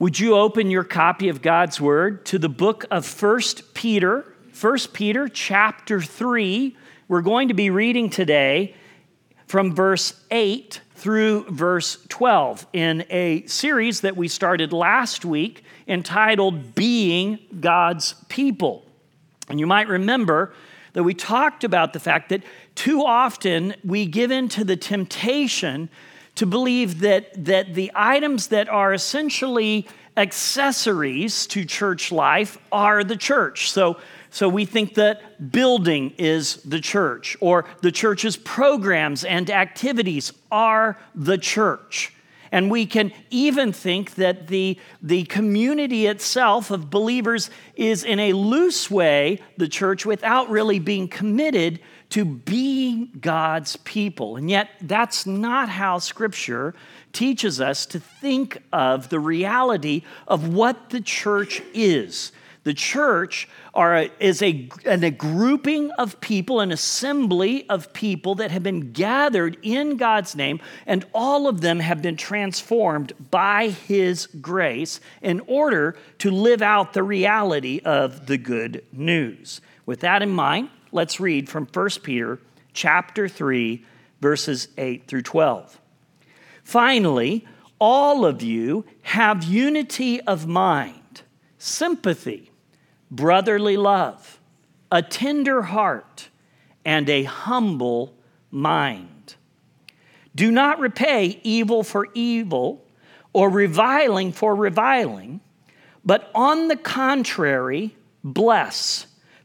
Would you open your copy of God's Word to the book of 1 Peter? 1 Peter chapter 3. We're going to be reading today from verse 8 through verse 12 in a series that we started last week entitled Being God's People. And you might remember that we talked about the fact that too often we give in to the temptation to believe that, that the items that are essentially accessories to church life are the church. So, so we think that building is the church, or the church's programs and activities are the church. And we can even think that the, the community itself of believers is, in a loose way, the church without really being committed to be God's people. And yet, that's not how Scripture teaches us to think of the reality of what the church is. The church are, is a, a grouping of people, an assembly of people that have been gathered in God's name, and all of them have been transformed by His grace in order to live out the reality of the good news. With that in mind, let's read from 1 Peter chapter 3 verses 8 through 12. Finally, all of you have unity of mind, sympathy, brotherly love, a tender heart, and a humble mind. Do not repay evil for evil or reviling for reviling, but on the contrary, bless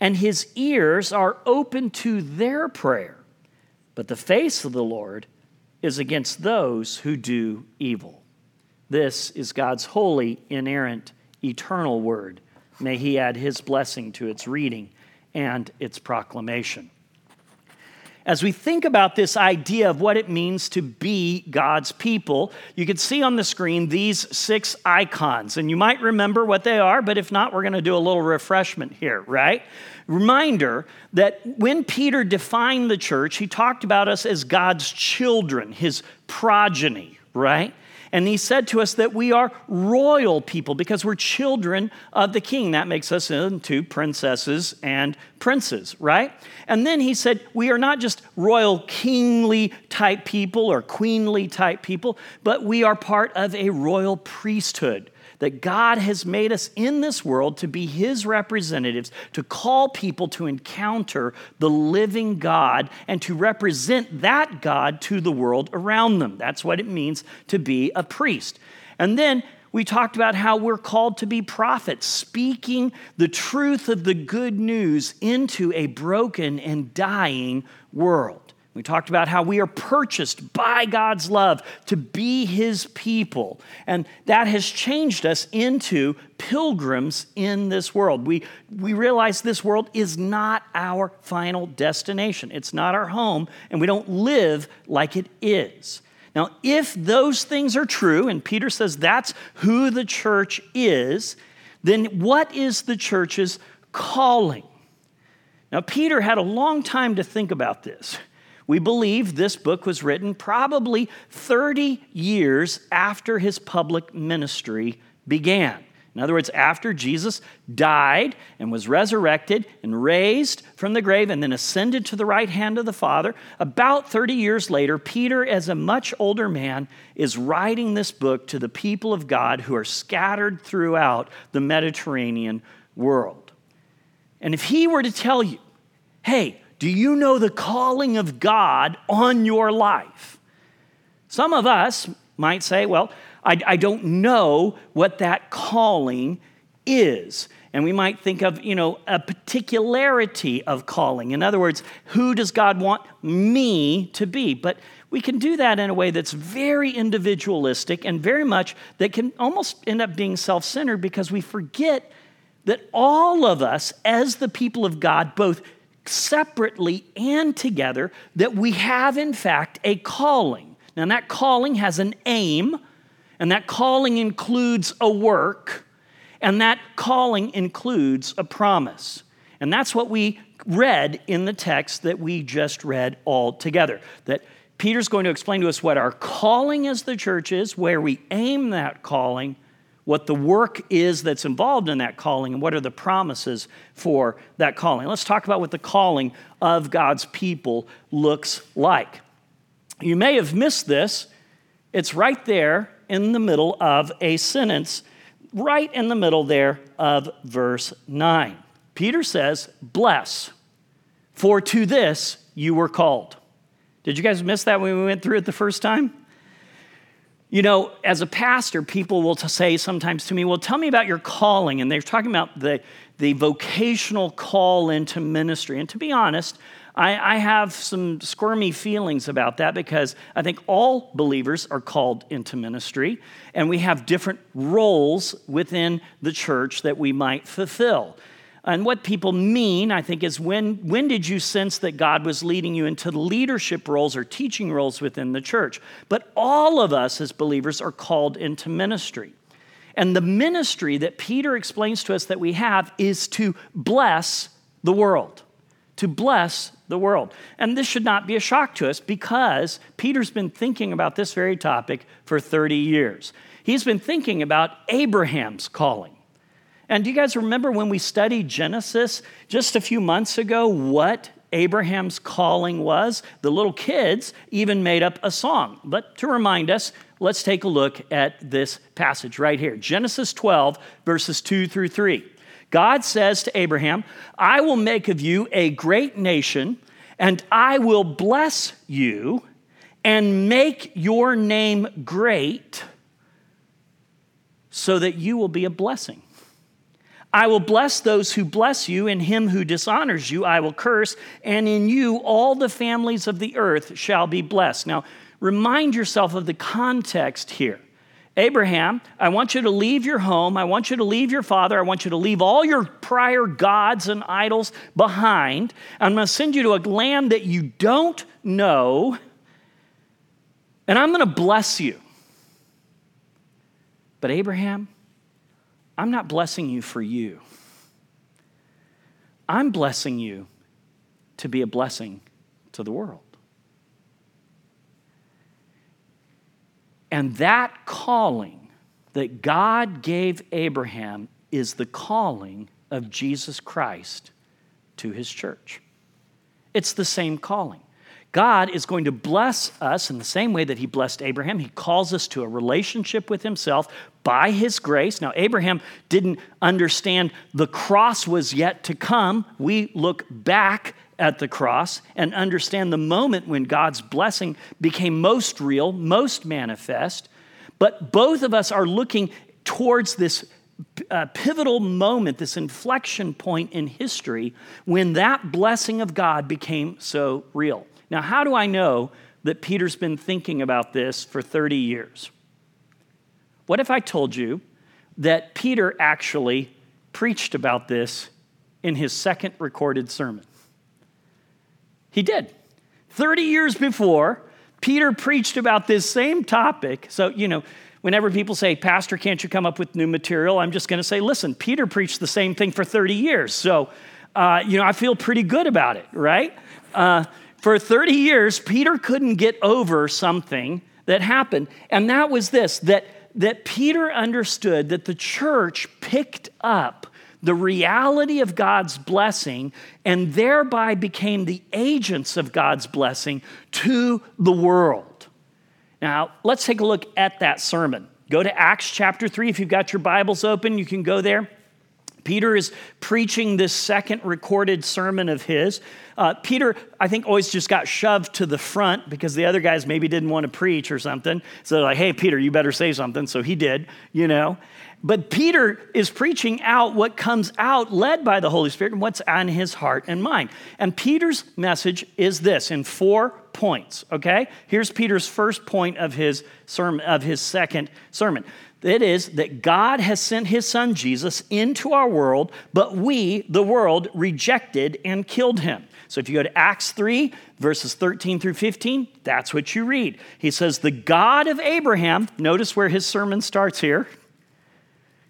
and his ears are open to their prayer. But the face of the Lord is against those who do evil. This is God's holy, inerrant, eternal word. May he add his blessing to its reading and its proclamation as we think about this idea of what it means to be God's people, you can see on the screen these six icons. And you might remember what they are, but if not, we're going to do a little refreshment here, right? Reminder that when Peter defined the church, he talked about us as God's children, his progeny, right? And he said to us that we are royal people because we're children of the king. That makes us into princesses and princes, right? And then he said we are not just royal kingly type people or queenly type people, but we are part of a royal priesthood that God has made us in this world to be His representatives, to call people to encounter the living God and to represent that God to the world around them. That's what it means to be a priest. And then we talked about how we're called to be prophets, speaking the truth of the good news into a broken and dying world. We talked about how we are purchased by God's love to be His people. And that has changed us into pilgrims in this world. We, we realize this world is not our final destination, it's not our home, and we don't live like it is. Now, if those things are true, and Peter says that's who the church is, then what is the church's calling? Now, Peter had a long time to think about this. We believe this book was written probably 30 years after his public ministry began. In other words, after Jesus died and was resurrected and raised from the grave and then ascended to the right hand of the Father, about 30 years later, Peter, as a much older man, is writing this book to the people of God who are scattered throughout the Mediterranean world. And if he were to tell you, hey, do you know the calling of God on your life? Some of us might say, Well, I, I, don't know what that calling is. And we might think of, you know, a particularity of calling. In other words, who does God want me to be? But we can do that in a way that's very individualistic and very much that can almost end up being self centered because we forget that all of us, as the people of God, both separately and together, that we have in fact a calling. Now, that calling has an aim, and that calling includes a work, and that calling includes a promise. And that's what we read in the text that we just read all together. That Peter's going to explain to us what our calling as the church is, where we aim that calling, what the work is that's involved in that calling, and what are the promises for that calling. Let's talk about what the calling of God's people looks like. You may have missed this. It's right there in the middle of a sentence, right in the middle there of verse 9. Peter says, Bless, for to this you were called. Did you guys miss that when we went through it the first time? You know, as a pastor, people will say sometimes to me, Well, tell me about your calling. And they're talking about the, the vocational call into ministry. And to be honest, I, I, have some squirmy feelings about that because I think all believers are called into ministry, and we have different roles within the church that we might fulfill. And what people mean, I think, is when, when did you sense that God was leading you into leadership roles or teaching roles within the church? But all of us as believers are called into ministry. And the ministry that Peter explains to us that we have is to bless the world. To bless the world. And this should not be a shock to us because Peter's been thinking about this very topic for 30 years. He's been thinking about Abraham's calling. And do you guys remember when we studied Genesis just a few months ago what Abraham's calling was? The little kids even made up a song. But to remind us, let's take a look at this passage right here Genesis 12, verses 2 through 3. God says to Abraham, I will make of you a great nation, and I will bless you and make your name great so that you will be a blessing. I will bless those who bless you, and him who dishonors you I will curse, and in you all the families of the earth shall be blessed. Now, remind yourself of the context here. Abraham, I want you to leave your home. I want you to leave your father. I want you to leave all your prior gods and idols behind. I'm going to send you to a land that you don't know, and I'm going to bless you. But Abraham, I'm not blessing you for you. I'm blessing you to be a blessing to the world. And that calling that God gave Abraham is the calling of Jesus Christ to his church. It's the same calling. God is going to bless us in the same way that he blessed Abraham. He calls us to a relationship with himself by his grace. Now, Abraham didn't understand the cross was yet to come. We look back at the cross and understand the moment when God's blessing became most real, most manifest. But both of us are looking towards this uh, pivotal moment, this inflection point in history when that blessing of God became so real. Now, how do I know that Peter's been thinking about this for 30 years? What if I told you that Peter actually preached about this in his second recorded sermon? He did. 30 years before, Peter preached about this same topic. So, you know, whenever people say, Pastor, can't you come up with new material? I'm just going to say, listen, Peter preached the same thing for 30 years. So, uh, you know, I feel pretty good about it, right? Uh, for 30 years, Peter couldn't get over something that happened, and that was this that, that Peter understood that the church picked up the reality of God's blessing and thereby became the agents of God's blessing to the world. Now, let's take a look at that sermon. Go to Acts chapter 3. If you've got your Bibles open, you can go there. Peter is preaching this second recorded sermon of his. Uh, Peter, I think, always just got shoved to the front because the other guys maybe didn't want to preach or something. So they're like, hey, Peter, you better say something. So he did, you know. But Peter is preaching out what comes out, led by the Holy Spirit, and what's on his heart and mind. And Peter's message is this in four points, okay? Here's Peter's first point of his sermon, of his second sermon. It is that God has sent his son Jesus into our world, but we, the world, rejected and killed him. So if you go to Acts 3, verses 13 through 15, that's what you read. He says, The God of Abraham, notice where his sermon starts here.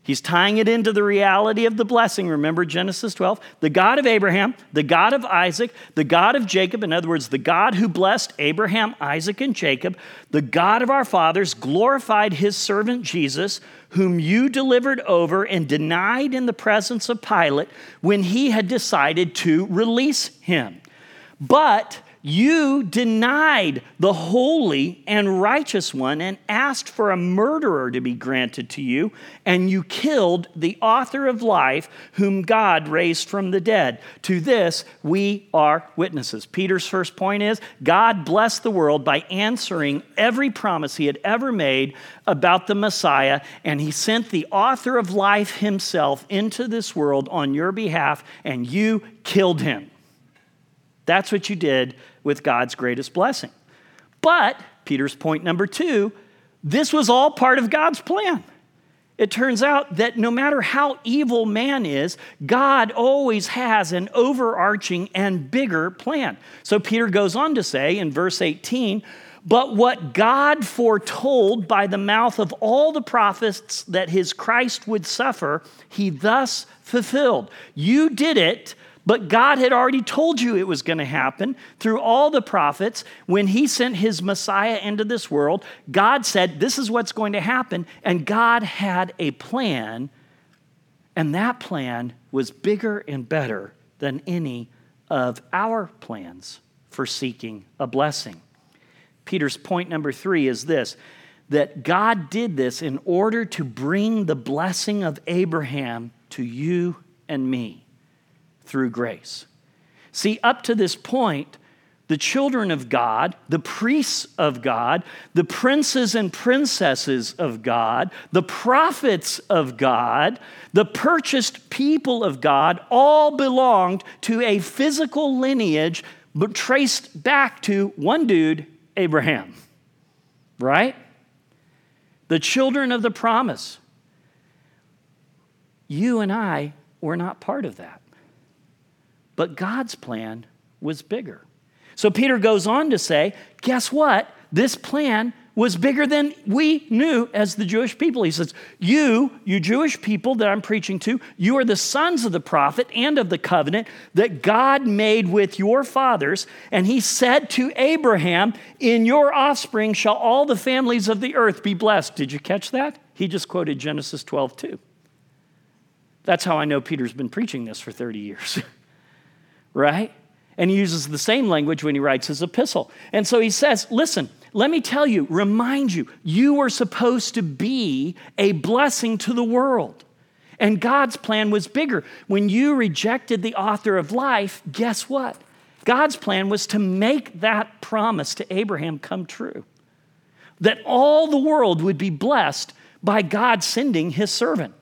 He's tying it into the reality of the blessing. Remember Genesis 12? The God of Abraham, the God of Isaac, the God of Jacob, in other words, the God who blessed Abraham, Isaac, and Jacob, the God of our fathers, glorified his servant Jesus, whom you delivered over and denied in the presence of Pilate when he had decided to release him. But you denied the holy and righteous one and asked for a murderer to be granted to you, and you killed the author of life, whom God raised from the dead. To this we are witnesses. Peter's first point is God blessed the world by answering every promise he had ever made about the Messiah, and he sent the author of life himself into this world on your behalf, and you killed him. That's what you did with God's greatest blessing. But, Peter's point number two, this was all part of God's plan. It turns out that no matter how evil man is, God always has an overarching and bigger plan. So Peter goes on to say in verse 18, but what God foretold by the mouth of all the prophets that his Christ would suffer, he thus fulfilled. You did it but God had already told you it was going to happen through all the prophets. When He sent His Messiah into this world, God said, This is what's going to happen. And God had a plan, and that plan was bigger and better than any of our plans for seeking a blessing. Peter's point number three is this that God did this in order to bring the blessing of Abraham to you and me through grace. See, up to this point, the children of God, the priests of God, the princes and princesses of God, the prophets of God, the purchased people of God all belonged to a physical lineage, but traced back to one dude, Abraham. Right? The children of the promise. You and I were not part of that. But God's plan was bigger. So Peter goes on to say, guess what? This plan was bigger than we knew as the Jewish people. He says, You, you Jewish people that I'm preaching to, you are the sons of the prophet and of the covenant that God made with your fathers. And he said to Abraham, In your offspring shall all the families of the earth be blessed. Did you catch that? He just quoted Genesis 12, too. That's how I know Peter's been preaching this for 30 years. right? And he uses the same language when he writes his epistle. And so he says, Listen, let me tell you, remind you, you were supposed to be a blessing to the world. And God's plan was bigger. When you rejected the author of life, guess what? God's plan was to make that promise to Abraham come true. That all the world would be blessed by God sending his servant.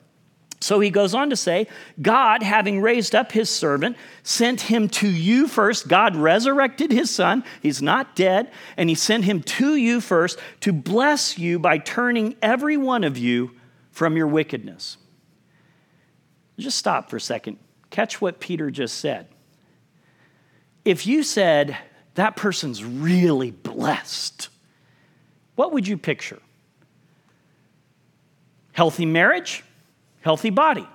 So he goes on to say, God, having raised up his servant, sent him to you first. God resurrected his son. He's not dead. And he sent him to you first to bless you by turning every one of you from your wickedness. Just stop for a second. Catch what Peter just said. If you said, that person's really blessed, what would you picture? Healthy marriage? Healthy body.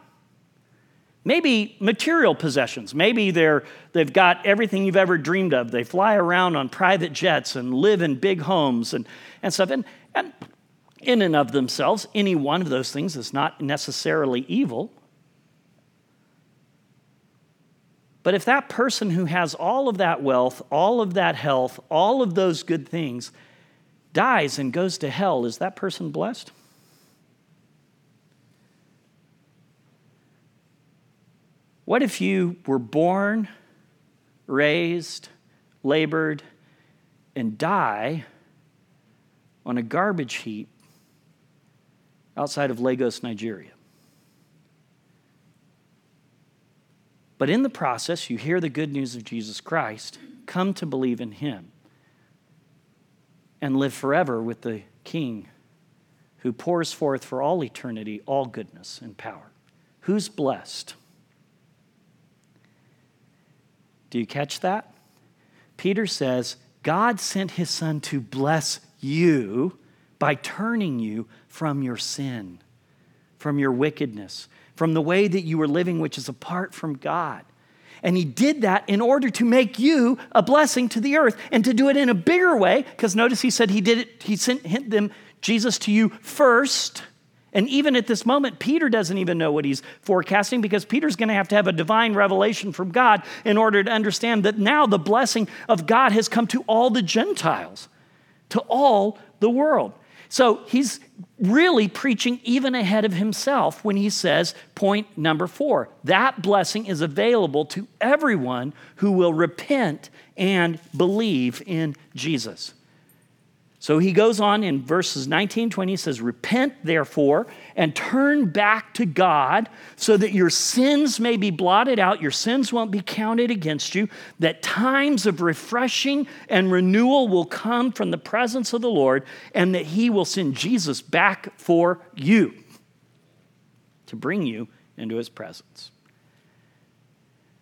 Maybe material possessions. Maybe they're, they've got everything you've ever dreamed of. They fly around on private jets and live in big homes and, and stuff. And, and in and of themselves, any one of those things is not necessarily evil. But if that person who has all of that wealth, all of that health, all of those good things dies and goes to hell, is that person blessed? What if you were born, raised, labored, and die on a garbage heap outside of Lagos, Nigeria? But in the process, you hear the good news of Jesus Christ, come to believe in him, and live forever with the King who pours forth for all eternity all goodness and power. Who's blessed? Do you catch that? Peter says, God sent his son to bless you by turning you from your sin, from your wickedness, from the way that you were living, which is apart from God. And he did that in order to make you a blessing to the earth and to do it in a bigger way. Because notice he said he did it, he sent them, Jesus, to you first. And even at this moment, Peter doesn't even know what he's forecasting because Peter's going to have to have a divine revelation from God in order to understand that now the blessing of God has come to all the Gentiles, to all the world. So he's really preaching even ahead of himself when he says, point number four, that blessing is available to everyone who will repent and believe in Jesus. So he goes on in verses 19, 20, he says, Repent therefore and turn back to God so that your sins may be blotted out, your sins won't be counted against you, that times of refreshing and renewal will come from the presence of the Lord, and that he will send Jesus back for you to bring you into his presence.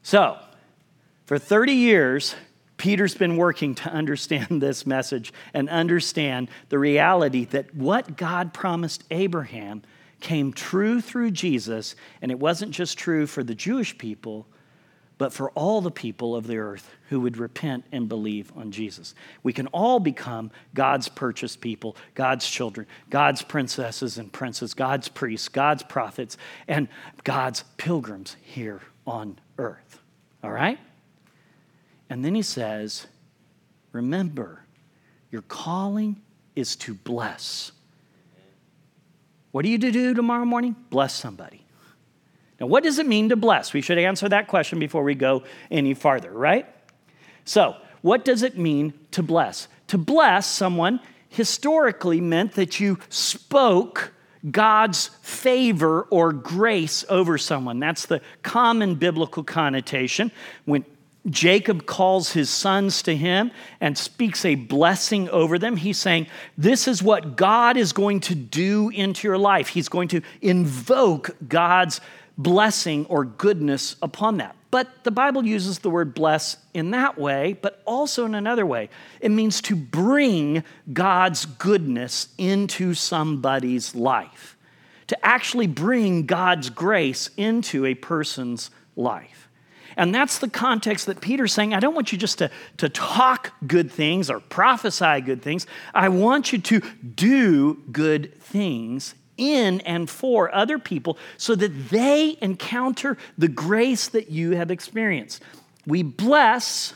So, for 30 years, Peter's been working to understand this message and understand the reality that what God promised Abraham came true through Jesus, and it wasn't just true for the Jewish people, but for all the people of the earth who would repent and believe on Jesus. We can all become God's purchased people, God's children, God's princesses and princes, God's priests, God's prophets, and God's pilgrims here on earth. All right? And then he says, Remember, your calling is to bless. What are you to do tomorrow morning? Bless somebody. Now, what does it mean to bless? We should answer that question before we go any farther, right? So, what does it mean to bless? To bless someone historically meant that you spoke God's favor or grace over someone. That's the common biblical connotation. When Jacob calls his sons to him and speaks a blessing over them. He's saying, This is what God is going to do into your life. He's going to invoke God's blessing or goodness upon that. But the Bible uses the word bless in that way, but also in another way. It means to bring God's goodness into somebody's life, to actually bring God's grace into a person's life. And that's the context that Peter's saying, I don't want you just to, to talk good things or prophesy good things. I want you to do good things in and for other people so that they encounter the grace that you have experienced. We bless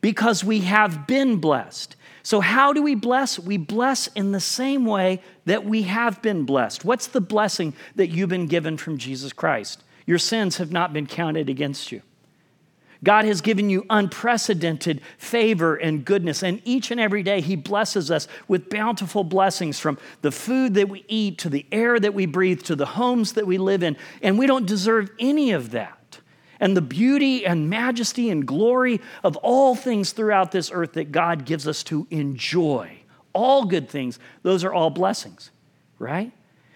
because we have been blessed. So, how do we bless? We bless in the same way that we have been blessed. What's the blessing that you've been given from Jesus Christ? Your sins have not been counted against you. God has given you unprecedented favor and goodness, and each and every day He blesses us with bountiful blessings from the food that we eat to the air that we breathe to the homes that we live in, and we don't deserve any of that. And the beauty and majesty and glory of all things throughout this earth that God gives us to enjoy, all good things, those are all blessings, right?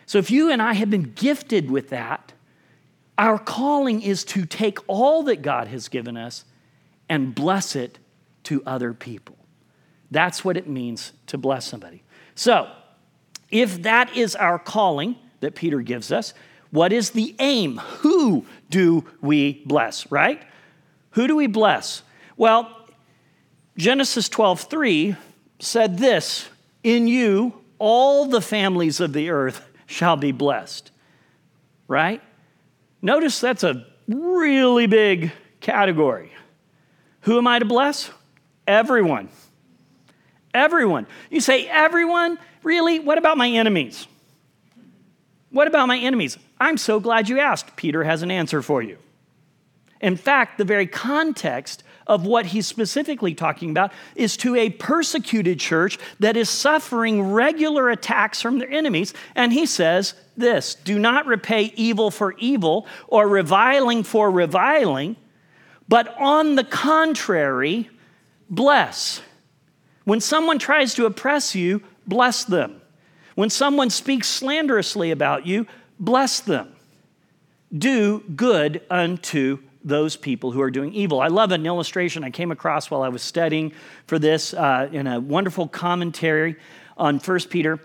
So if you and I have been gifted with that, our calling is to take all that God has given us and bless it to other people. That's what it means to bless somebody. So, if that is our calling that Peter gives us, what is the aim? Who do we bless, right? Who do we bless? Well, Genesis 12:3 said this, "In you all the families of the earth shall be blessed." Right? Notice that's a really big category. Who am I to bless? Everyone. Everyone. You say, everyone? Really? What about my enemies? What about my enemies? I'm so glad you asked. Peter has an answer for you. In fact, the very context of what he's specifically talking about is to a persecuted church that is suffering regular attacks from their enemies. And he says this do not repay evil for evil or reviling for reviling, but on the contrary, bless. When someone tries to oppress you, bless them. When someone speaks slanderously about you, bless them. Do good unto those people who are doing evil. I love an illustration I came across while I was studying for this uh, in a wonderful commentary on 1 Peter.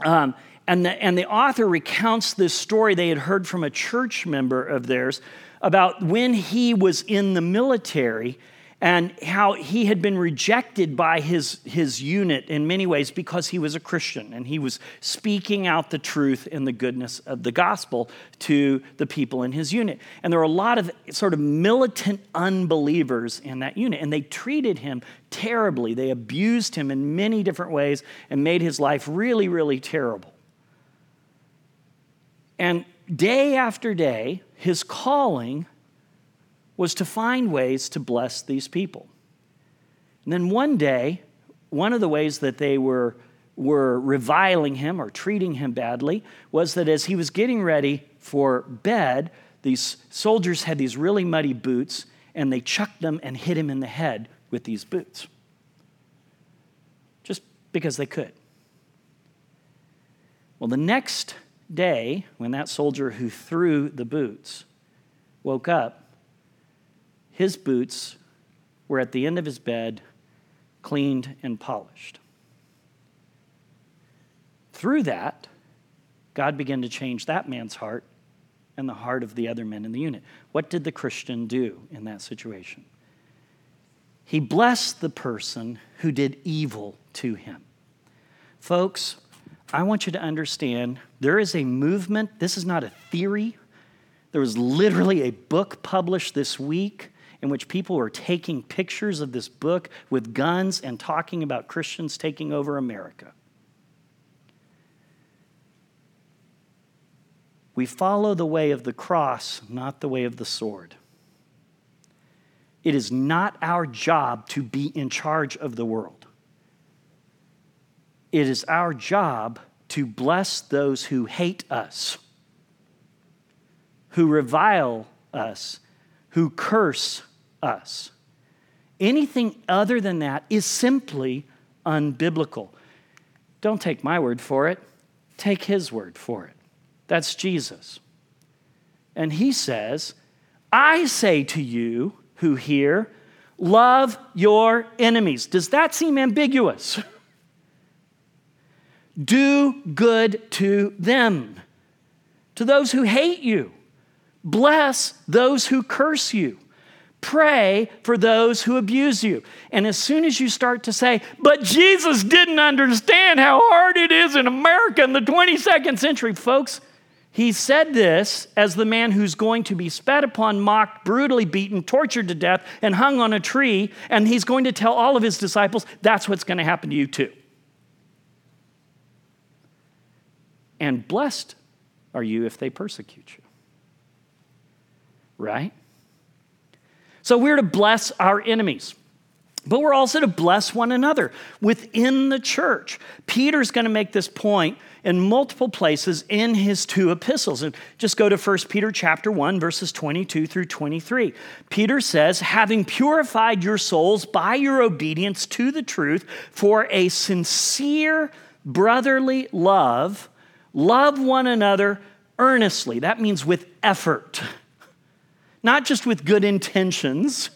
Um, and, the, and the author recounts this story they had heard from a church member of theirs about when he was in the military and how he had been rejected by his, his unit in many ways because he was a Christian and he was speaking out the truth and the goodness of the gospel to the people in his unit. And there were a lot of sort of militant unbelievers in that unit, and they treated him terribly. They abused him in many different ways and made his life really, really terrible. And day after day, his calling was to find ways to bless these people. And then one day, one of the ways that they were, were reviling him or treating him badly was that as he was getting ready for bed, these soldiers had these really muddy boots and they chucked them and hit him in the head with these boots. Just because they could. Well, the next day, when that soldier who threw the boots woke up, his boots were at the end of his bed, cleaned and polished. Through that, God began to change that man's heart and the heart of the other men in the unit. What did the Christian do in that situation? He blessed the person who did evil to him. Folks, I want you to understand there is a movement. This is not a theory. There was literally a book published this week in which people were taking pictures of this book with guns and talking about Christians taking over America. We follow the way of the cross, not the way of the sword. It is not our job to be in charge of the world. It is our job to bless those who hate us, who revile us, who curse us. Anything other than that is simply unbiblical. Don't take my word for it, take his word for it. That's Jesus. And he says, I say to you who hear, love your enemies. Does that seem ambiguous? Do good to them, to those who hate you. Bless those who curse you. Pray for those who abuse you. And as soon as you start to say, but Jesus didn't understand how hard it is in America in the 22nd century, folks, he said this as the man who's going to be spat upon, mocked, brutally beaten, tortured to death, and hung on a tree. And he's going to tell all of his disciples, that's what's going to happen to you too. And blessed are you if they persecute you. Right? So we're to bless our enemies. But we're also to bless one another within the church. Peter's going to make this point in multiple places in his two epistles. And just go to 1 Peter chapter 1 verses 22 through 23. Peter says, "Having purified your souls by your obedience to the truth for a sincere brotherly love, love one another earnestly." That means with effort not just with good intentions,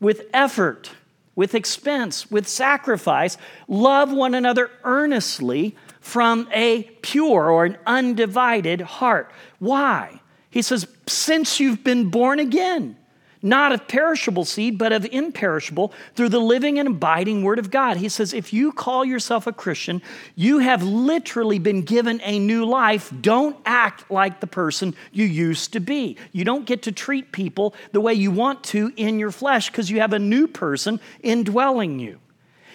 with effort, with expense, with sacrifice. Love one another earnestly from a pure or an undivided heart. Why? He says, since you've been born again not of perishable seed, but of imperishable, through the living and abiding Word of God. He says, if you call yourself a Christian, you have literally been given a new life. Don't act like the person you used to be. You don't get to treat people the way you want to in your flesh because you have a new person indwelling you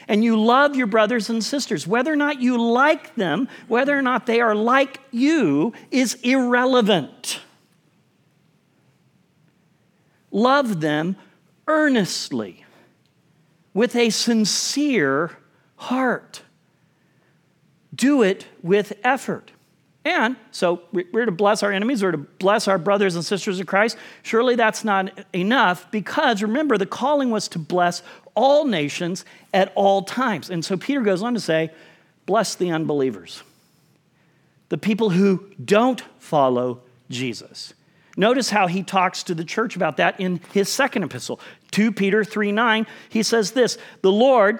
and you love your brothers and sisters. Whether or not you like them, whether or not they are like you, is irrelevant. Love them earnestly with a sincere heart. Do it with effort. And so we're to bless our enemies, we're to bless our brothers and sisters of Christ. Surely that's not enough because remember, the calling was to bless all nations at all times. And so Peter goes on to say, bless the unbelievers, the people who don't follow Jesus. Notice how he talks to the church about that in his second epistle, 2 Peter 3 9. He says this The Lord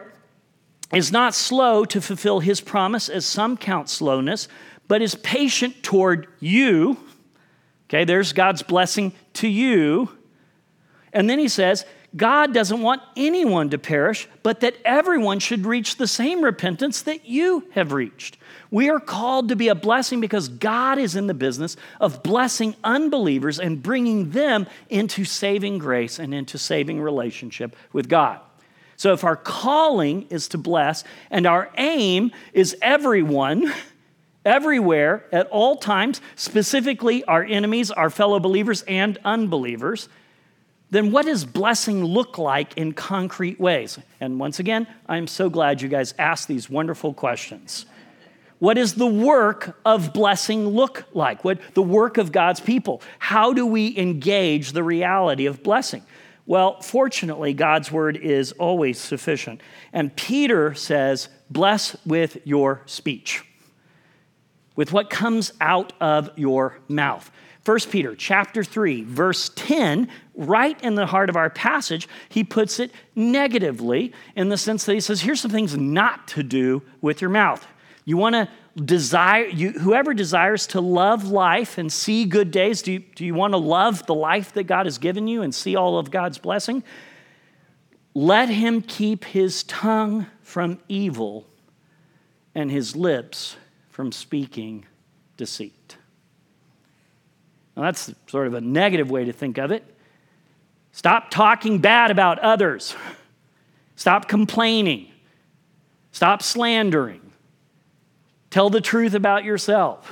is not slow to fulfill his promise, as some count slowness, but is patient toward you. Okay, there's God's blessing to you. And then he says, God doesn't want anyone to perish, but that everyone should reach the same repentance that you have reached. We are called to be a blessing because God is in the business of blessing unbelievers and bringing them into saving grace and into saving relationship with God. So, if our calling is to bless and our aim is everyone, everywhere, at all times, specifically our enemies, our fellow believers, and unbelievers, then what does blessing look like in concrete ways? And once again, I'm so glad you guys asked these wonderful questions. What does the work of blessing look like? What the work of God's people? How do we engage the reality of blessing? Well, fortunately, God's word is always sufficient. And Peter says, Bless with your speech, with what comes out of your mouth. 1 Peter chapter 3 verse 10 right in the heart of our passage he puts it negatively in the sense that he says here's some things not to do with your mouth. You want to desire, you, whoever desires to love life and see good days, do you, do you want to love the life that God has given you and see all of God's blessing? Let him keep his tongue from evil and his lips from speaking deceit. Now, that's sort of a negative way to think of it. Stop talking bad about others. Stop complaining. Stop slandering. Tell the truth about yourself.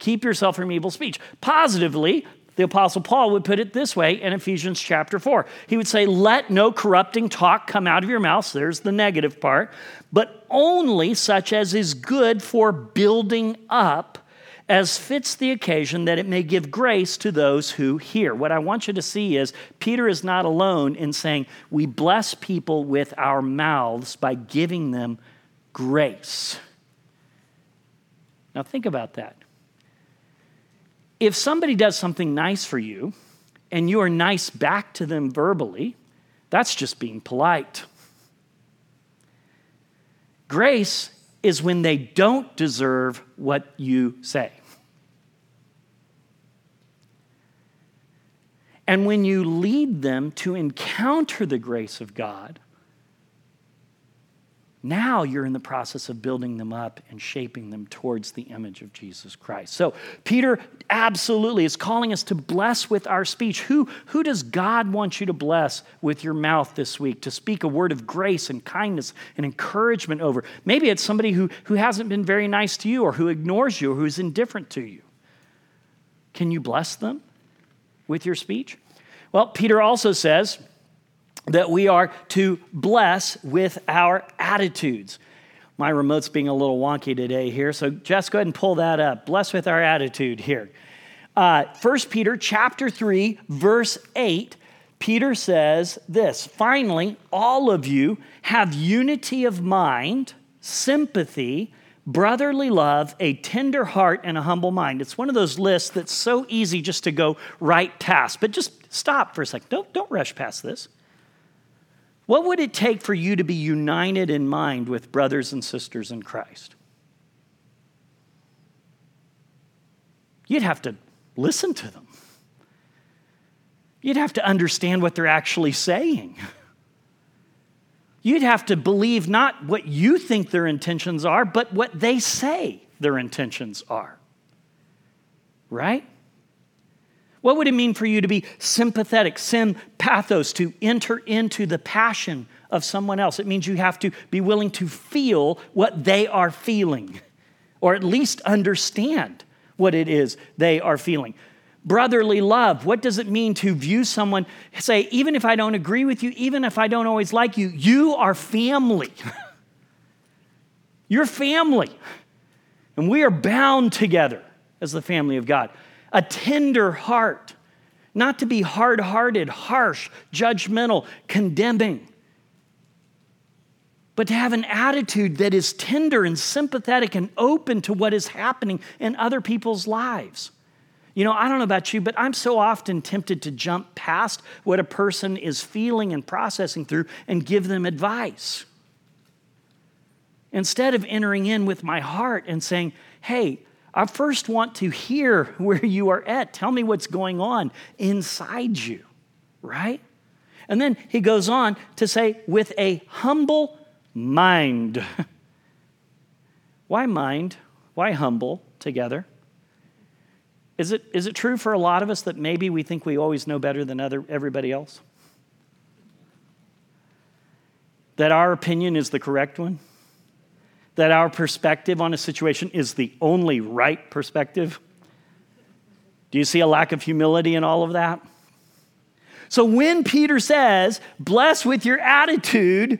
Keep yourself from evil speech. Positively, the Apostle Paul would put it this way in Ephesians chapter 4. He would say, Let no corrupting talk come out of your mouth. there's the negative part, but only such as is good for building up as fits the occasion that it may give grace to those who hear. What I want you to see is Peter is not alone in saying we bless people with our mouths by giving them grace. Now, think about that. If somebody does something nice for you and you are nice back to them verbally, that's just being polite. Grace is when they don't deserve what you say. And when you lead them to encounter the grace of God, now you're in the process of building them up and shaping them towards the image of Jesus Christ. So, Peter absolutely is calling us to bless with our speech. Who, who does God want you to bless with your mouth this week? To speak a word of grace and kindness and encouragement over? Maybe it's somebody who, who hasn't been very nice to you or who ignores you or who's indifferent to you. Can you bless them with your speech? Well, Peter also says, that we are to bless with our attitudes. My remote's being a little wonky today here, so just go ahead and pull that up. Bless with our attitude here. Uh, 1 Peter chapter 3, verse 8, Peter says this Finally, all of you have unity of mind, sympathy, brotherly love, a tender heart, and a humble mind. It's one of those lists that's so easy just to go right past. But just stop for a second. Don't, don't rush past this. What would it take for you to be united in mind with brothers and sisters in Christ? You'd have to listen to them. You'd have to understand what they're actually saying. You'd have to believe not what you think their intentions are, but what they say their intentions are. Right? What would it mean for you to be sympathetic, sympathos, to enter into the passion of someone else? It means you have to be willing to feel what they are feeling, or at least understand what it is they are feeling. Brotherly love, what does it mean to view someone, say, even if I don't agree with you, even if I don't always like you, you are family. You're family. And we are bound together as the family of God a tender heart, not to be hard hearted, harsh, judgmental, condemning. but to have an attitude that is tender and sympathetic and open to what is happening in other people's lives. You know, I don't know about you, but I'm so often tempted to jump past what a person is feeling and processing through and give them advice. Instead of entering in with my heart and saying, hey, I first want to hear where you are at. Tell me what's going on inside you, right? And then he goes on to say, with a humble mind. Why mind? Why humble together? Is it, is it true for a lot of us that maybe we think we always know better than other, everybody else? That our opinion is the correct one? That our perspective on a situation is the only right perspective? Do you see a lack of humility in all of that? So when Peter says, bless with your attitude,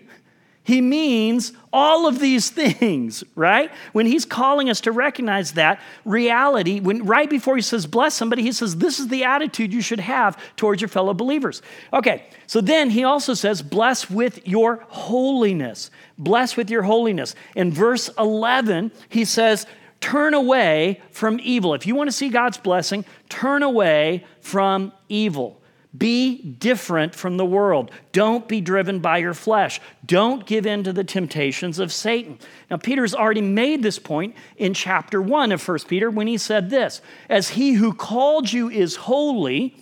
he means all of these things, right? When he's calling us to recognize that reality, when right before he says bless somebody, he says this is the attitude you should have towards your fellow believers. Okay, so then he also says bless with your holiness. Bless with your holiness. In verse 11, he says, turn away from evil. If you want to see God's blessing, turn away from evil. Be different from the world. Don't be driven by your flesh. Don't give in to the temptations of Satan. Now, Peter's already made this point in chapter 1 of 1 Peter when he said this As he who called you is holy,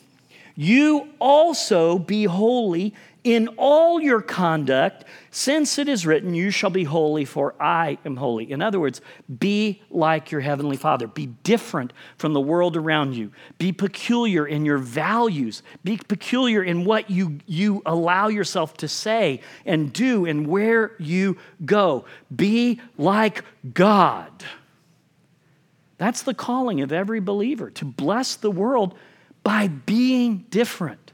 you also be holy in all your conduct, since it is written, You shall be holy, for I am holy. In other words, be like your heavenly Father. Be different from the world around you. Be peculiar in your values. Be peculiar in what you, you allow yourself to say and do and where you go. Be like God. That's the calling of every believer to bless the world by being different.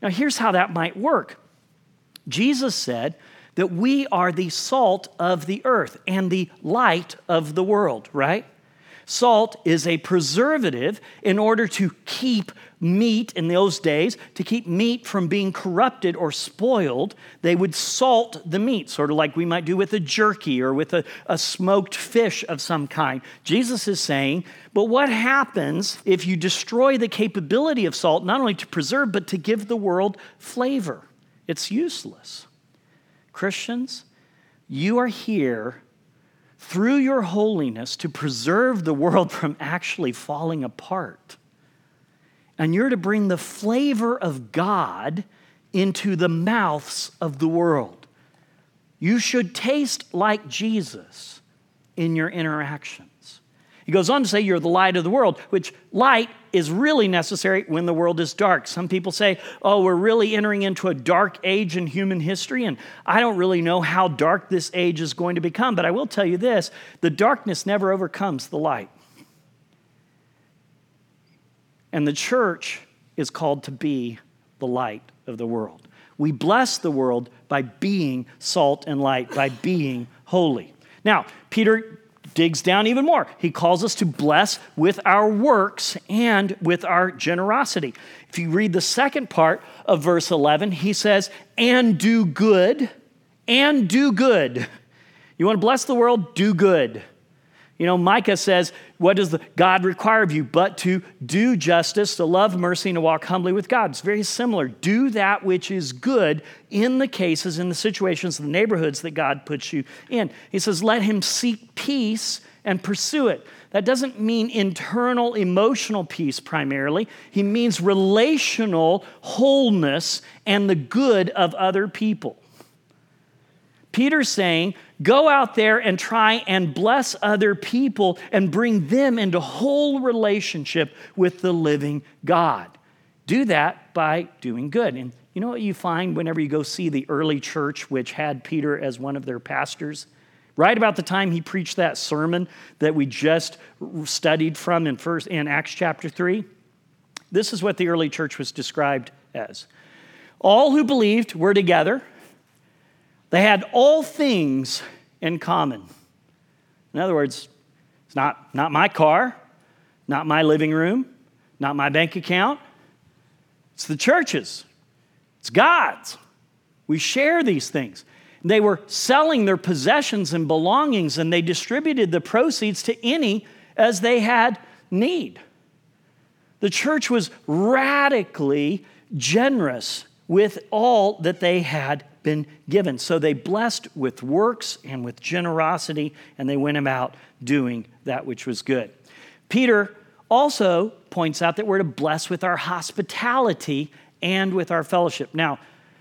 Now, here's how that might work Jesus said that we are the salt of the earth and the light of the world, right? Salt is a preservative in order to keep meat in those days, to keep meat from being corrupted or spoiled. They would salt the meat, sort of like we might do with a jerky or with a, a smoked fish of some kind. Jesus is saying, but what happens if you destroy the capability of salt, not only to preserve, but to give the world flavor? It's useless. Christians, you are here through your holiness to preserve the world from actually falling apart. And you're to bring the flavor of God into the mouths of the world. You should taste like Jesus in your interactions. He goes on to say, You're the light of the world, which light is really necessary when the world is dark. Some people say, Oh, we're really entering into a dark age in human history, and I don't really know how dark this age is going to become, but I will tell you this the darkness never overcomes the light. And the church is called to be the light of the world. We bless the world by being salt and light, by being holy. Now, Peter digs down even more. He calls us to bless with our works and with our generosity. If you read the second part of verse 11, he says, and do good, and do good. You want to bless the world? Do good. You know, Micah says, What does God require of you? But to do justice, to love mercy, and to walk humbly with God. It's very similar. Do that which is good in the cases, in the situations, the neighborhoods that God puts you in. He says, Let him seek peace and pursue it. That doesn't mean internal emotional peace primarily. He means relational wholeness and the good of other people. Peter's saying, go out there and try and bless other people and bring them into whole relationship with the living God. Do that by doing good. And you know what you find whenever you go see the early church, which had Peter as one of their pastors? Right about the time he preached that sermon that we just studied from in first in Acts chapter 3, this is what the early church was described as. All who believed were together they had all things in common. In other words, it's not, not my car, not my living room, not my bank account. It's the church's, it's God's. We share these things. They were selling their possessions and belongings, and they distributed the proceeds to any as they had need. The church was radically generous with all that they had been given. So they blessed with works and with generosity, and they went about doing that which was good. Peter also points out that we're to bless with our hospitality and with our fellowship. Now,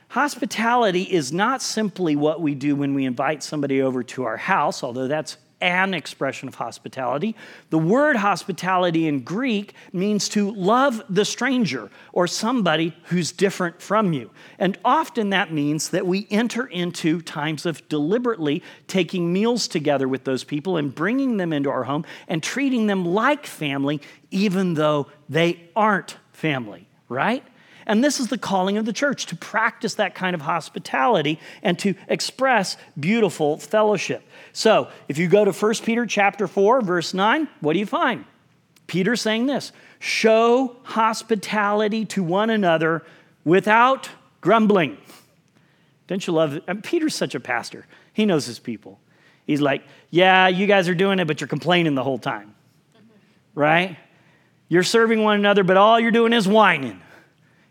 hospitality is not simply what we do when we invite somebody over to our house, although that's an expression of hospitality. The word hospitality in Greek means to love the stranger or somebody who's different from you. And often that means that we enter into times of deliberately taking meals together with those people and bringing them into our home and treating them like family, even though they aren't family, right? And this is the calling of the church to practice that kind of hospitality and to express beautiful fellowship. So, if you go to 1 Peter chapter 4 verse 9, what do you find? Peter saying this, show hospitality to one another without grumbling. Don't you love it? And Peter's such a pastor. He knows his people. He's like, "Yeah, you guys are doing it, but you're complaining the whole time." Right? You're serving one another, but all you're doing is whining.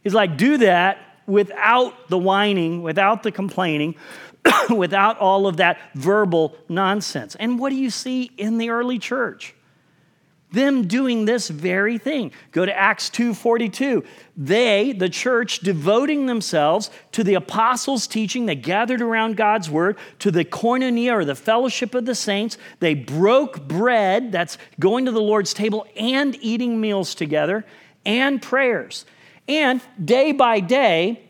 He's like, do that without the whining, without the complaining, without all of that verbal nonsense. And what do you see in the early church? Them doing this very thing. Go to Acts 2:42. They, the church, devoting themselves to the apostles' teaching, they gathered around God's word, to the koinonia or the fellowship of the saints. They broke bread, that's going to the Lord's table and eating meals together, and prayers. And day by day,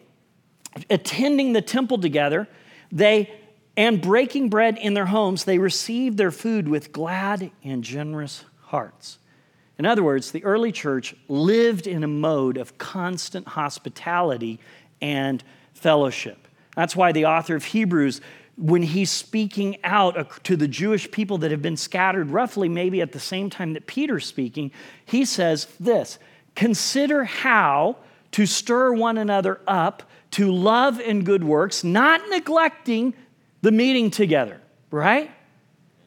attending the temple together, they and breaking bread in their homes, they received their food with glad and generous hearts. In other words, the early church lived in a mode of constant hospitality and fellowship. That's why the author of Hebrews, when he's speaking out to the Jewish people that have been scattered roughly maybe at the same time that Peter's speaking, he says this Consider how to stir one another up to love and good works, not neglecting the meeting together, right?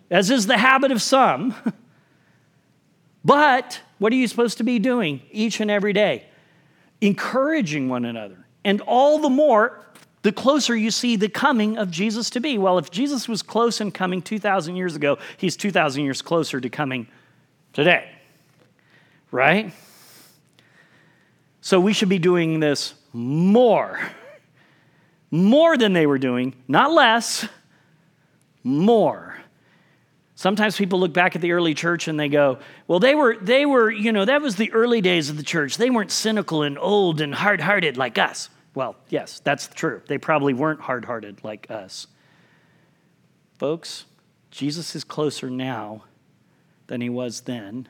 As is the habit of some. but what are you supposed to be doing each and every day? Encouraging one another. And all the more, the closer you see the coming of Jesus to be. Well, if Jesus was close in coming 2,000 years ago, he's 2,000 years closer to coming today, right? So we should be doing this more. More than they were doing, not less, more. Sometimes people look back at the early church and they go, well, they were, they were, you know, that was the early days of the church. They weren't cynical and old and hard hearted like us. Well, yes, that's true. They probably weren't hard hearted like us. Folks, Jesus is closer now than he was then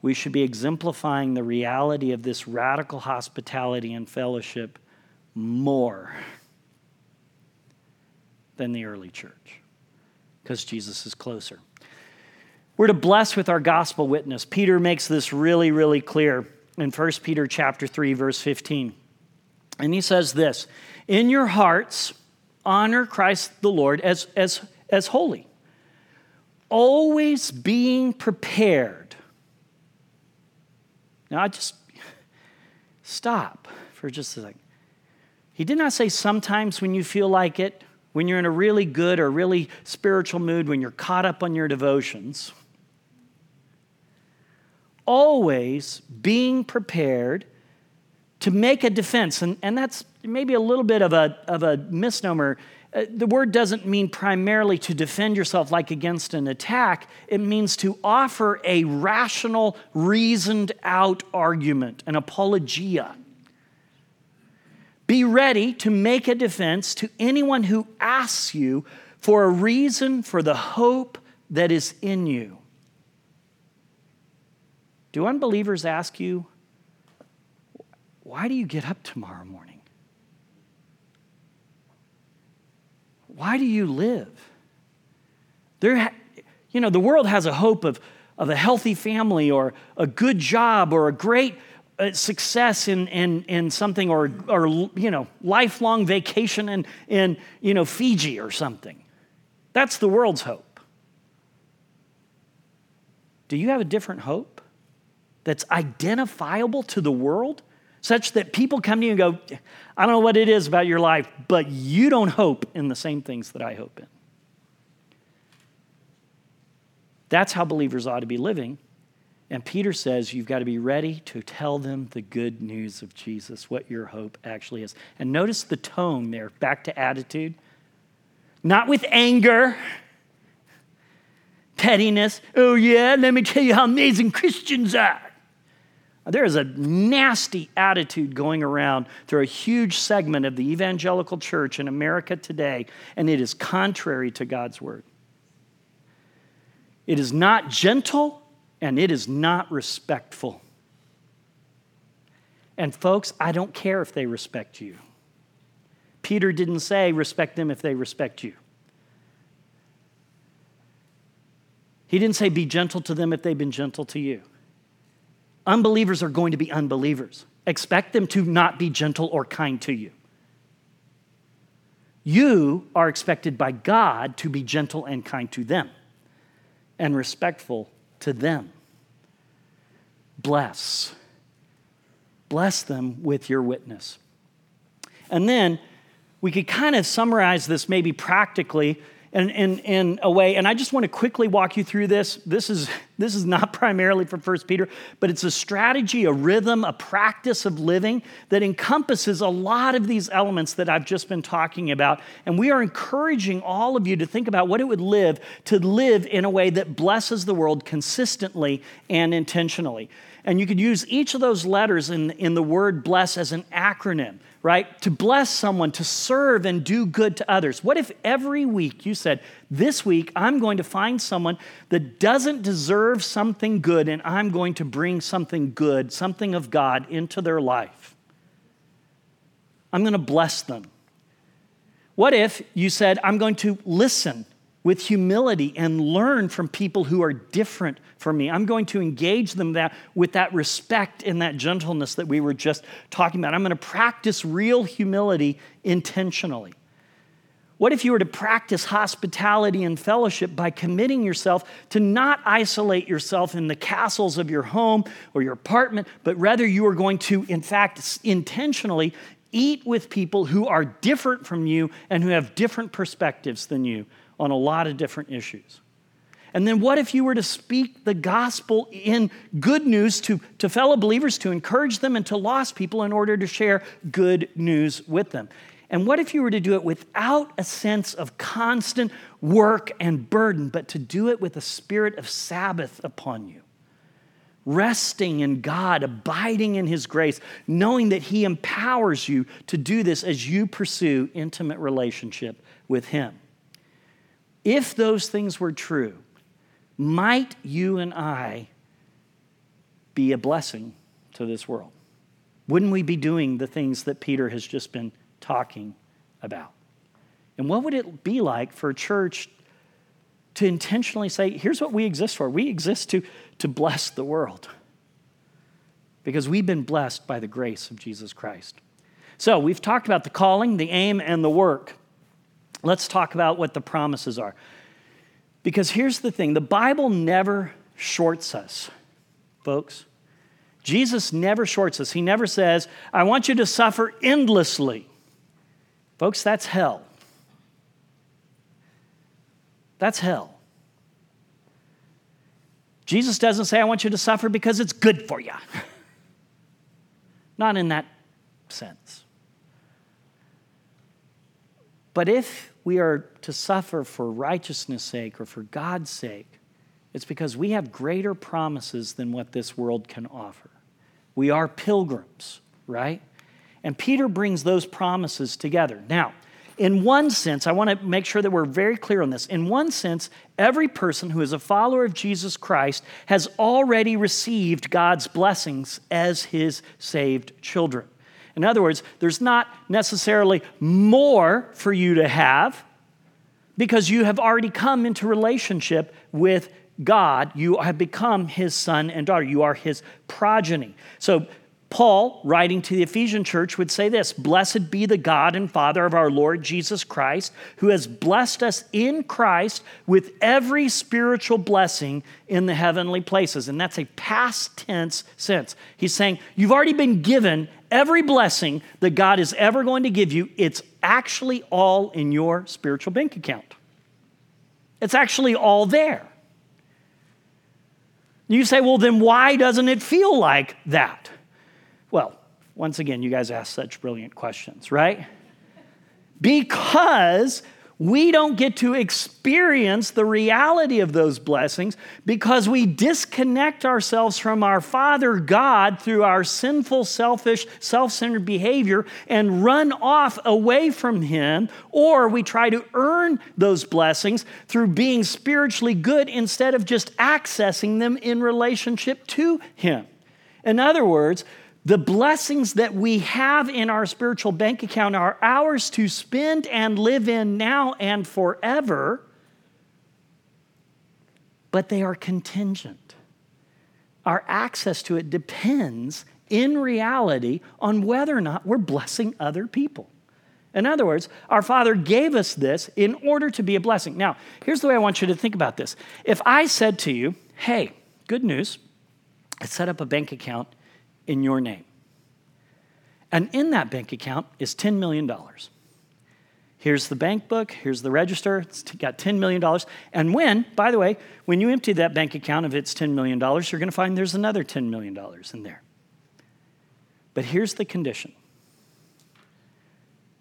we should be exemplifying the reality of this radical hospitality and fellowship more than the early church because Jesus is closer. We're to bless with our gospel witness. Peter makes this really, really clear in 1 Peter chapter 3, verse 15. And he says this In your hearts, honor Christ the Lord as, as, as holy, always being prepared now, I just stop for just a second. He did not say sometimes when you feel like it, when you're in a really good or really spiritual mood, when you're caught up on your devotions. Always being prepared to make a defense. And, and that's maybe a little bit of a, of a misnomer uh, the word doesn't mean primarily to defend yourself like against an attack. It means to offer a rational, reasoned out argument, an apologia. Be ready to make a defense to anyone who asks you for a reason for the hope that is in you. Do unbelievers ask you, why do you get up tomorrow morning? Why do you live? There, you know, the world has a hope of, of a healthy family or a good job or a great uh, success in, in, in something or, or, you know, lifelong vacation in, in, you know, Fiji or something. That's the world's hope. Do you have a different hope that's identifiable to the world? Such that people come to you and go, I don't know what it is about your life, but you don't hope in the same things that I hope in. That's how believers ought to be living. And Peter says you've got to be ready to tell them the good news of Jesus, what your hope actually is. And notice the tone there, back to attitude. Not with anger, pettiness. Oh, yeah, let me tell you how amazing Christians are. There is a nasty attitude going around through a huge segment of the evangelical church in America today, and it is contrary to God's word. It is not gentle and it is not respectful. And folks, I don't care if they respect you. Peter didn't say respect them if they respect you. He didn't say be gentle to them if they've been gentle to you. Unbelievers are going to be unbelievers. Expect them to not be gentle or kind to you. You are expected by God to be gentle and kind to them and respectful to them. Bless. Bless them with your witness. And then we could kind of summarize this maybe practically in, in, in a way, and I just want to quickly walk you through this. This is, this is not primarily for First Peter, but it's a strategy, a rhythm, a practice of living that encompasses a lot of these elements that I've just been talking about. And we are encouraging all of you to think about what it would live to live in a way that blesses the world consistently and intentionally. And you could use each of those letters in, in the word bless as an acronym right? To bless someone, to serve and do good to others. What if every week you said, This week I'm going to find someone that doesn't deserve something good and I'm going to bring something good, something of God into their life? I'm going to bless them. What if you said, I'm going to listen with humility and learn from people who are different from me. I'm going to engage them that, with that respect and that gentleness that we were just talking about. I'm going to practice real humility intentionally. What if you were to practice hospitality and fellowship by committing yourself to not isolate yourself in the castles of your home or your apartment, but rather you are going to, in fact, intentionally eat with people who are different from you and who have different perspectives than you on a lot of different issues. And then what if you were to speak the gospel in good news to, to fellow believers, to encourage them, and to lost people in order to share good news with them? And what if you were to do it without a sense of constant work and burden, but to do it with a spirit of Sabbath upon you? Resting in God, abiding in His grace, knowing that He empowers you to do this as you pursue intimate relationship with Him. If those things were true, might you and I be a blessing to this world? Wouldn't we be doing the things that Peter has just been talking about? And what would it be like for a church to intentionally say, here's what we exist for? We exist to, to bless the world because we've been blessed by the grace of Jesus Christ. So we've talked about the calling, the aim, and the work let's talk about what the promises are. Because here's the thing the Bible never shorts us, folks. Jesus never shorts us. He never says, I want you to suffer endlessly. Folks, that's hell. That's hell. Jesus doesn't say, I want you to suffer because it's good for you. Not in that sense. But if we are to suffer for righteousness' sake or for God's sake, it's because we have greater promises than what this world can offer. We are pilgrims, right? And Peter brings those promises together. Now, in one sense, I want to make sure that we're very clear on this. In one sense, every person who is a follower of Jesus Christ has already received God's blessings as his saved children. In other words, there's not necessarily more for you to have because you have already come into relationship with God. You have become his son and daughter. You are his progeny. So Paul, writing to the Ephesian church, would say this Blessed be the God and Father of our Lord Jesus Christ, who has blessed us in Christ with every spiritual blessing in the heavenly places. And that's a past tense sense. He's saying, You've already been given every blessing that God is ever going to give you. It's actually all in your spiritual bank account, it's actually all there. You say, Well, then why doesn't it feel like that? Well, once again, you guys ask such brilliant questions, right? Because we don't get to experience the reality of those blessings because we disconnect ourselves from our Father God through our sinful, selfish, self centered behavior and run off away from Him, or we try to earn those blessings through being spiritually good instead of just accessing them in relationship to Him. In other words, the blessings that we have in our spiritual bank account are ours to spend and live in now and forever, but they are contingent. Our access to it depends in reality on whether or not we're blessing other people. In other words, our Father gave us this in order to be a blessing. Now, here's the way I want you to think about this. If I said to you, hey, good news, I set up a bank account in your name. And in that bank account is $10 million. Here's the bank book, here's the register, it's got $10 million. And when, by the way, when you empty that bank account of its $10 million, you're going to find there's another $10 million in there. But here's the condition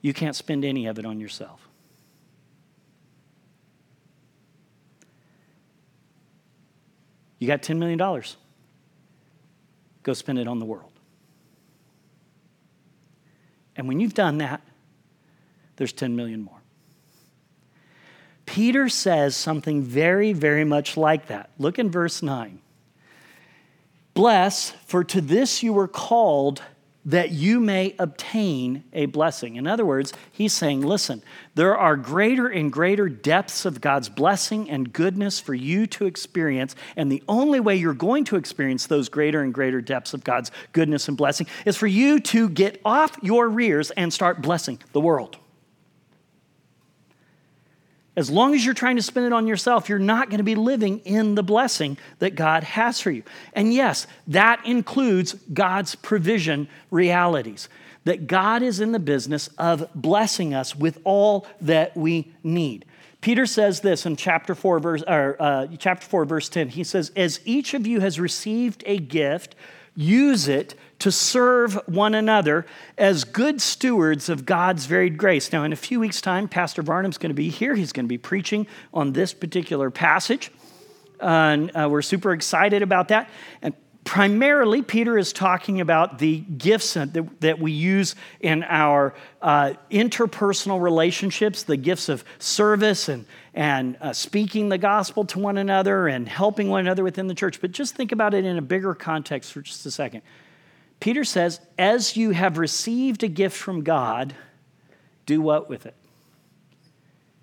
you can't spend any of it on yourself. You got $10 million. Go spend it on the world. And when you've done that, there's 10 million more. Peter says something very, very much like that. Look in verse 9. Bless, for to this you were called that you may obtain a blessing. In other words, he's saying, listen, there are greater and greater depths of God's blessing and goodness for you to experience. And the only way you're going to experience those greater and greater depths of God's goodness and blessing is for you to get off your rears and start blessing the world. As long as you're trying to spend it on yourself, you're not going to be living in the blessing that God has for you. And yes, that includes God's provision realities. That God is in the business of blessing us with all that we need. Peter says this in chapter 4, verse, or, uh, chapter 4, verse 10. He says, As each of you has received a gift, use it to serve one another as good stewards of God's varied grace. Now, in a few weeks' time, Pastor Varnum's going to be here. He's going to be preaching on this particular passage. and uh, we're super excited about that. And primarily, Peter is talking about the gifts that, that we use in our uh, interpersonal relationships, the gifts of service and, and uh, speaking the gospel to one another and helping one another within the church. But just think about it in a bigger context for just a second. Peter says, As you have received a gift from God, do what with it?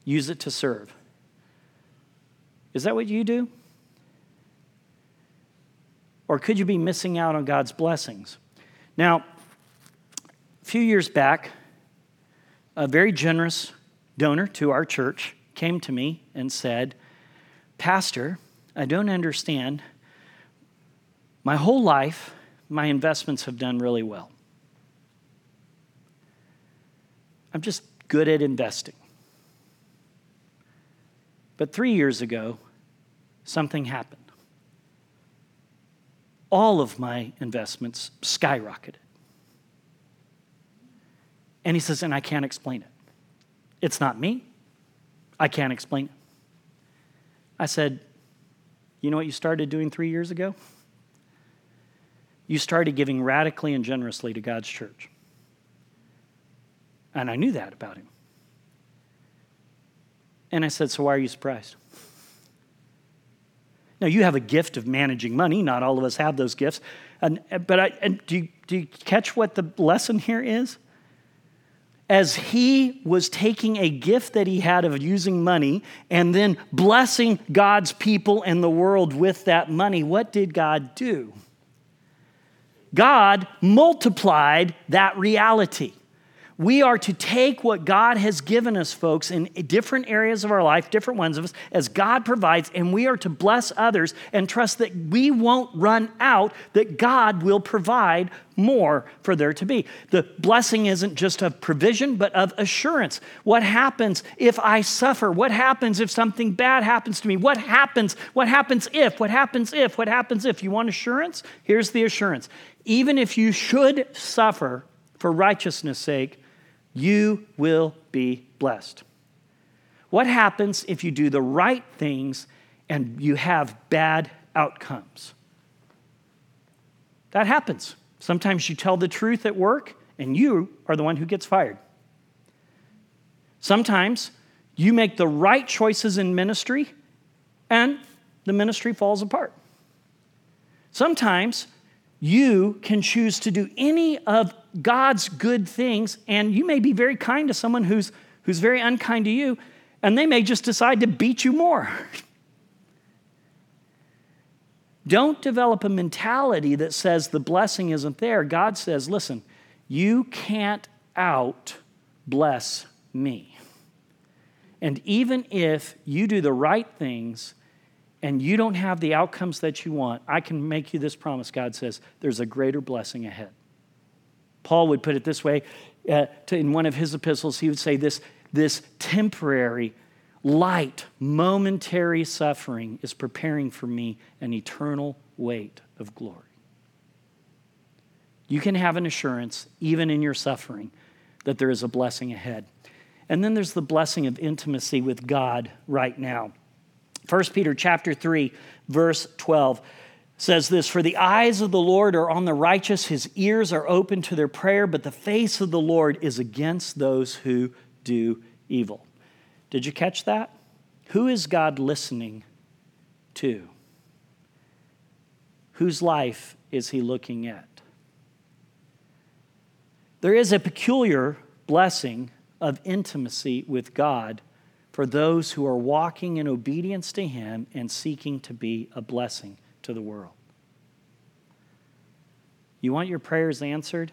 Use it to serve. Is that what you do? Or could you be missing out on God's blessings? Now, a few years back, a very generous donor to our church came to me and said, Pastor, I don't understand. My whole life, my investments have done really well. I'm just good at investing. But three years ago, something happened. All of my investments skyrocketed. And he says, and I can't explain it. It's not me. I can't explain it. I said, You know what you started doing three years ago? You started giving radically and generously to God's church. And I knew that about him. And I said, So why are you surprised? Now, you have a gift of managing money. Not all of us have those gifts. And, but I, and do, you, do you catch what the lesson here is? As he was taking a gift that he had of using money and then blessing God's people and the world with that money, what did God do? God multiplied that reality. We are to take what God has given us, folks, in different areas of our life, different ones of us, as God provides, and we are to bless others and trust that we won't run out, that God will provide more for there to be. The blessing isn't just of provision, but of assurance. What happens if I suffer? What happens if something bad happens to me? What happens? What happens if? What happens if? What happens if? You want assurance? Here's the assurance. Even if you should suffer for righteousness' sake, you will be blessed. What happens if you do the right things and you have bad outcomes? That happens. Sometimes you tell the truth at work and you are the one who gets fired. Sometimes you make the right choices in ministry and the ministry falls apart. Sometimes you can choose to do any of God's good things, and you may be very kind to someone who's, who's very unkind to you, and they may just decide to beat you more. Don't develop a mentality that says the blessing isn't there. God says, listen, you can't out bless me. And even if you do the right things and you don't have the outcomes that you want, I can make you this promise. God says, there's a greater blessing ahead. Paul would put it this way uh, to, in one of his epistles, he would say, This, this temporary, light, momentary suffering is preparing for me an eternal weight of glory. You can have an assurance, even in your suffering, that there is a blessing ahead. And then there's the blessing of intimacy with God right now. 1 Peter chapter 3 verse 12 says this For the eyes of the Lord are on the righteous, his ears are open to their prayer, but the face of the Lord is against those who do evil. Did you catch that? Who is God listening to? Whose life is he looking at? There is a peculiar blessing of intimacy with God for those who are walking in obedience to Him and seeking to be a blessing to the world. You want your prayers answered?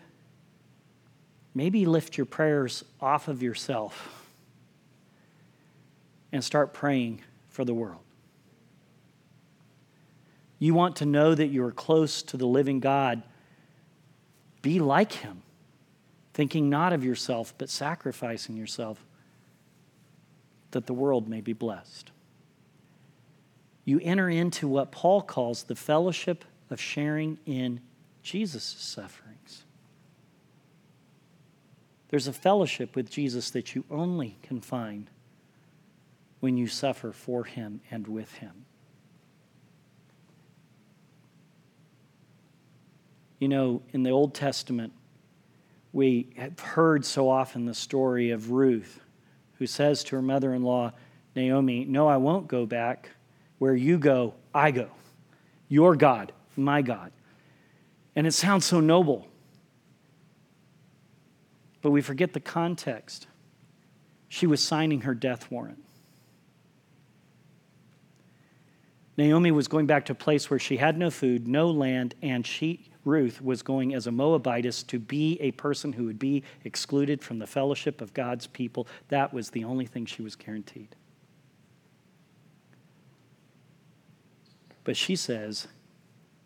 Maybe lift your prayers off of yourself and start praying for the world. You want to know that you are close to the living God? Be like Him, thinking not of yourself, but sacrificing yourself that the world may be blessed. You enter into what Paul calls the fellowship of sharing in Jesus' sufferings. There's a fellowship with Jesus that you only can find when you suffer for him and with him. You know, in the Old Testament, we have heard so often the story of Ruth who says to her mother in law, Naomi, No, I won't go back. Where you go, I go. Your God, my God. And it sounds so noble. But we forget the context. She was signing her death warrant. Naomi was going back to a place where she had no food, no land, and she Ruth was going as a Moabitess to be a person who would be excluded from the fellowship of God's people. That was the only thing she was guaranteed. But she says,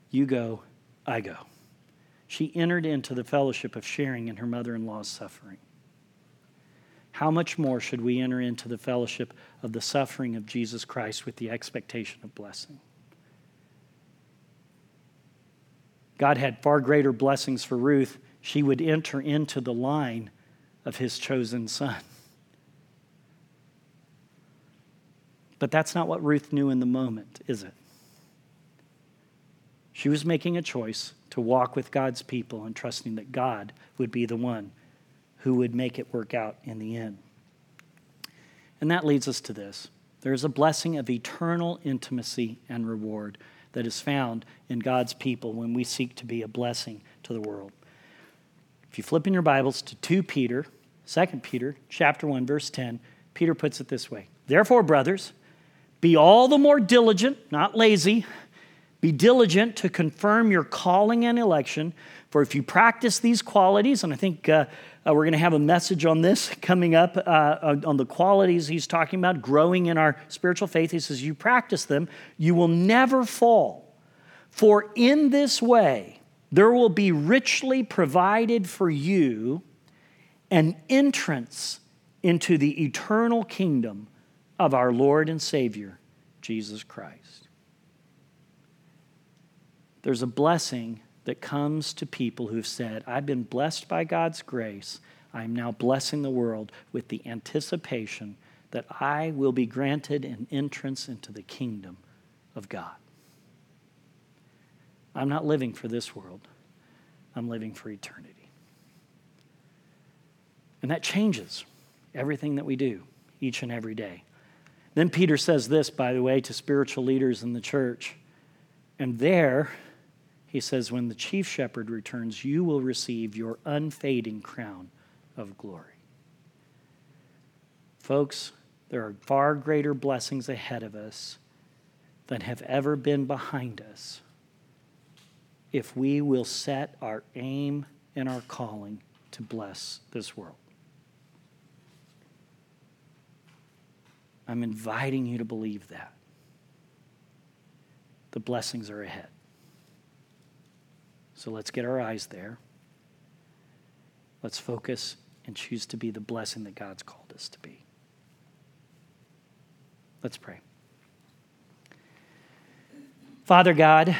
You go, I go. She entered into the fellowship of sharing in her mother in law's suffering. How much more should we enter into the fellowship of the suffering of Jesus Christ with the expectation of blessing? God had far greater blessings for Ruth. She would enter into the line of his chosen son. But that's not what Ruth knew in the moment, is it? She was making a choice to walk with God's people and trusting that God would be the one who would make it work out in the end. And that leads us to this there is a blessing of eternal intimacy and reward that is found in God's people when we seek to be a blessing to the world. If you flip in your Bibles to 2 Peter, 2 Peter, chapter 1, verse 10, Peter puts it this way Therefore, brothers, be all the more diligent, not lazy, Be diligent to confirm your calling and election, for if you practice these qualities, and I think uh, uh, we're going to have a message on this coming up uh, on the qualities he's talking about, growing in our spiritual faith. He says, You practice them, you will never fall. For in this way, there will be richly provided for you an entrance into the eternal kingdom of our Lord and Savior, Jesus Christ. There's a blessing that comes to people who've said, I've been blessed by God's grace. I'm now blessing the world with the anticipation that I will be granted an entrance into the kingdom of God. I'm not living for this world, I'm living for eternity. And that changes everything that we do each and every day. Then Peter says this, by the way, to spiritual leaders in the church. And there, he says, when the chief shepherd returns, you will receive your unfading crown of glory. Folks, there are far greater blessings ahead of us than have ever been behind us if we will set our aim and our calling to bless this world. I'm inviting you to believe that. The blessings are ahead. So let's get our eyes there. Let's focus and choose to be the blessing that God's called us to be. Let's pray. Father God,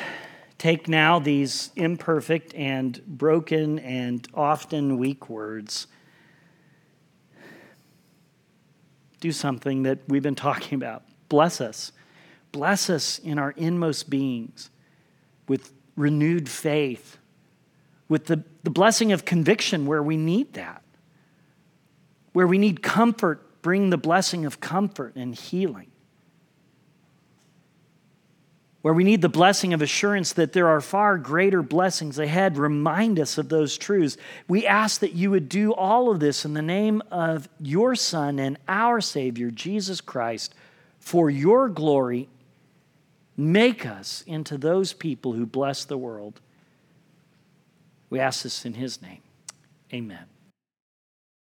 take now these imperfect and broken and often weak words. Do something that we've been talking about. Bless us. Bless us in our inmost beings with renewed faith, with the, the blessing of conviction where we need that. Where we need comfort, bring the blessing of comfort and healing. Where we need the blessing of assurance that there are far greater blessings ahead, remind us of those truths. We ask that you would do all of this in the name of your Son and our Savior, Jesus Christ, for your glory. Make us into those people who bless the world. We ask this in His name. Amen.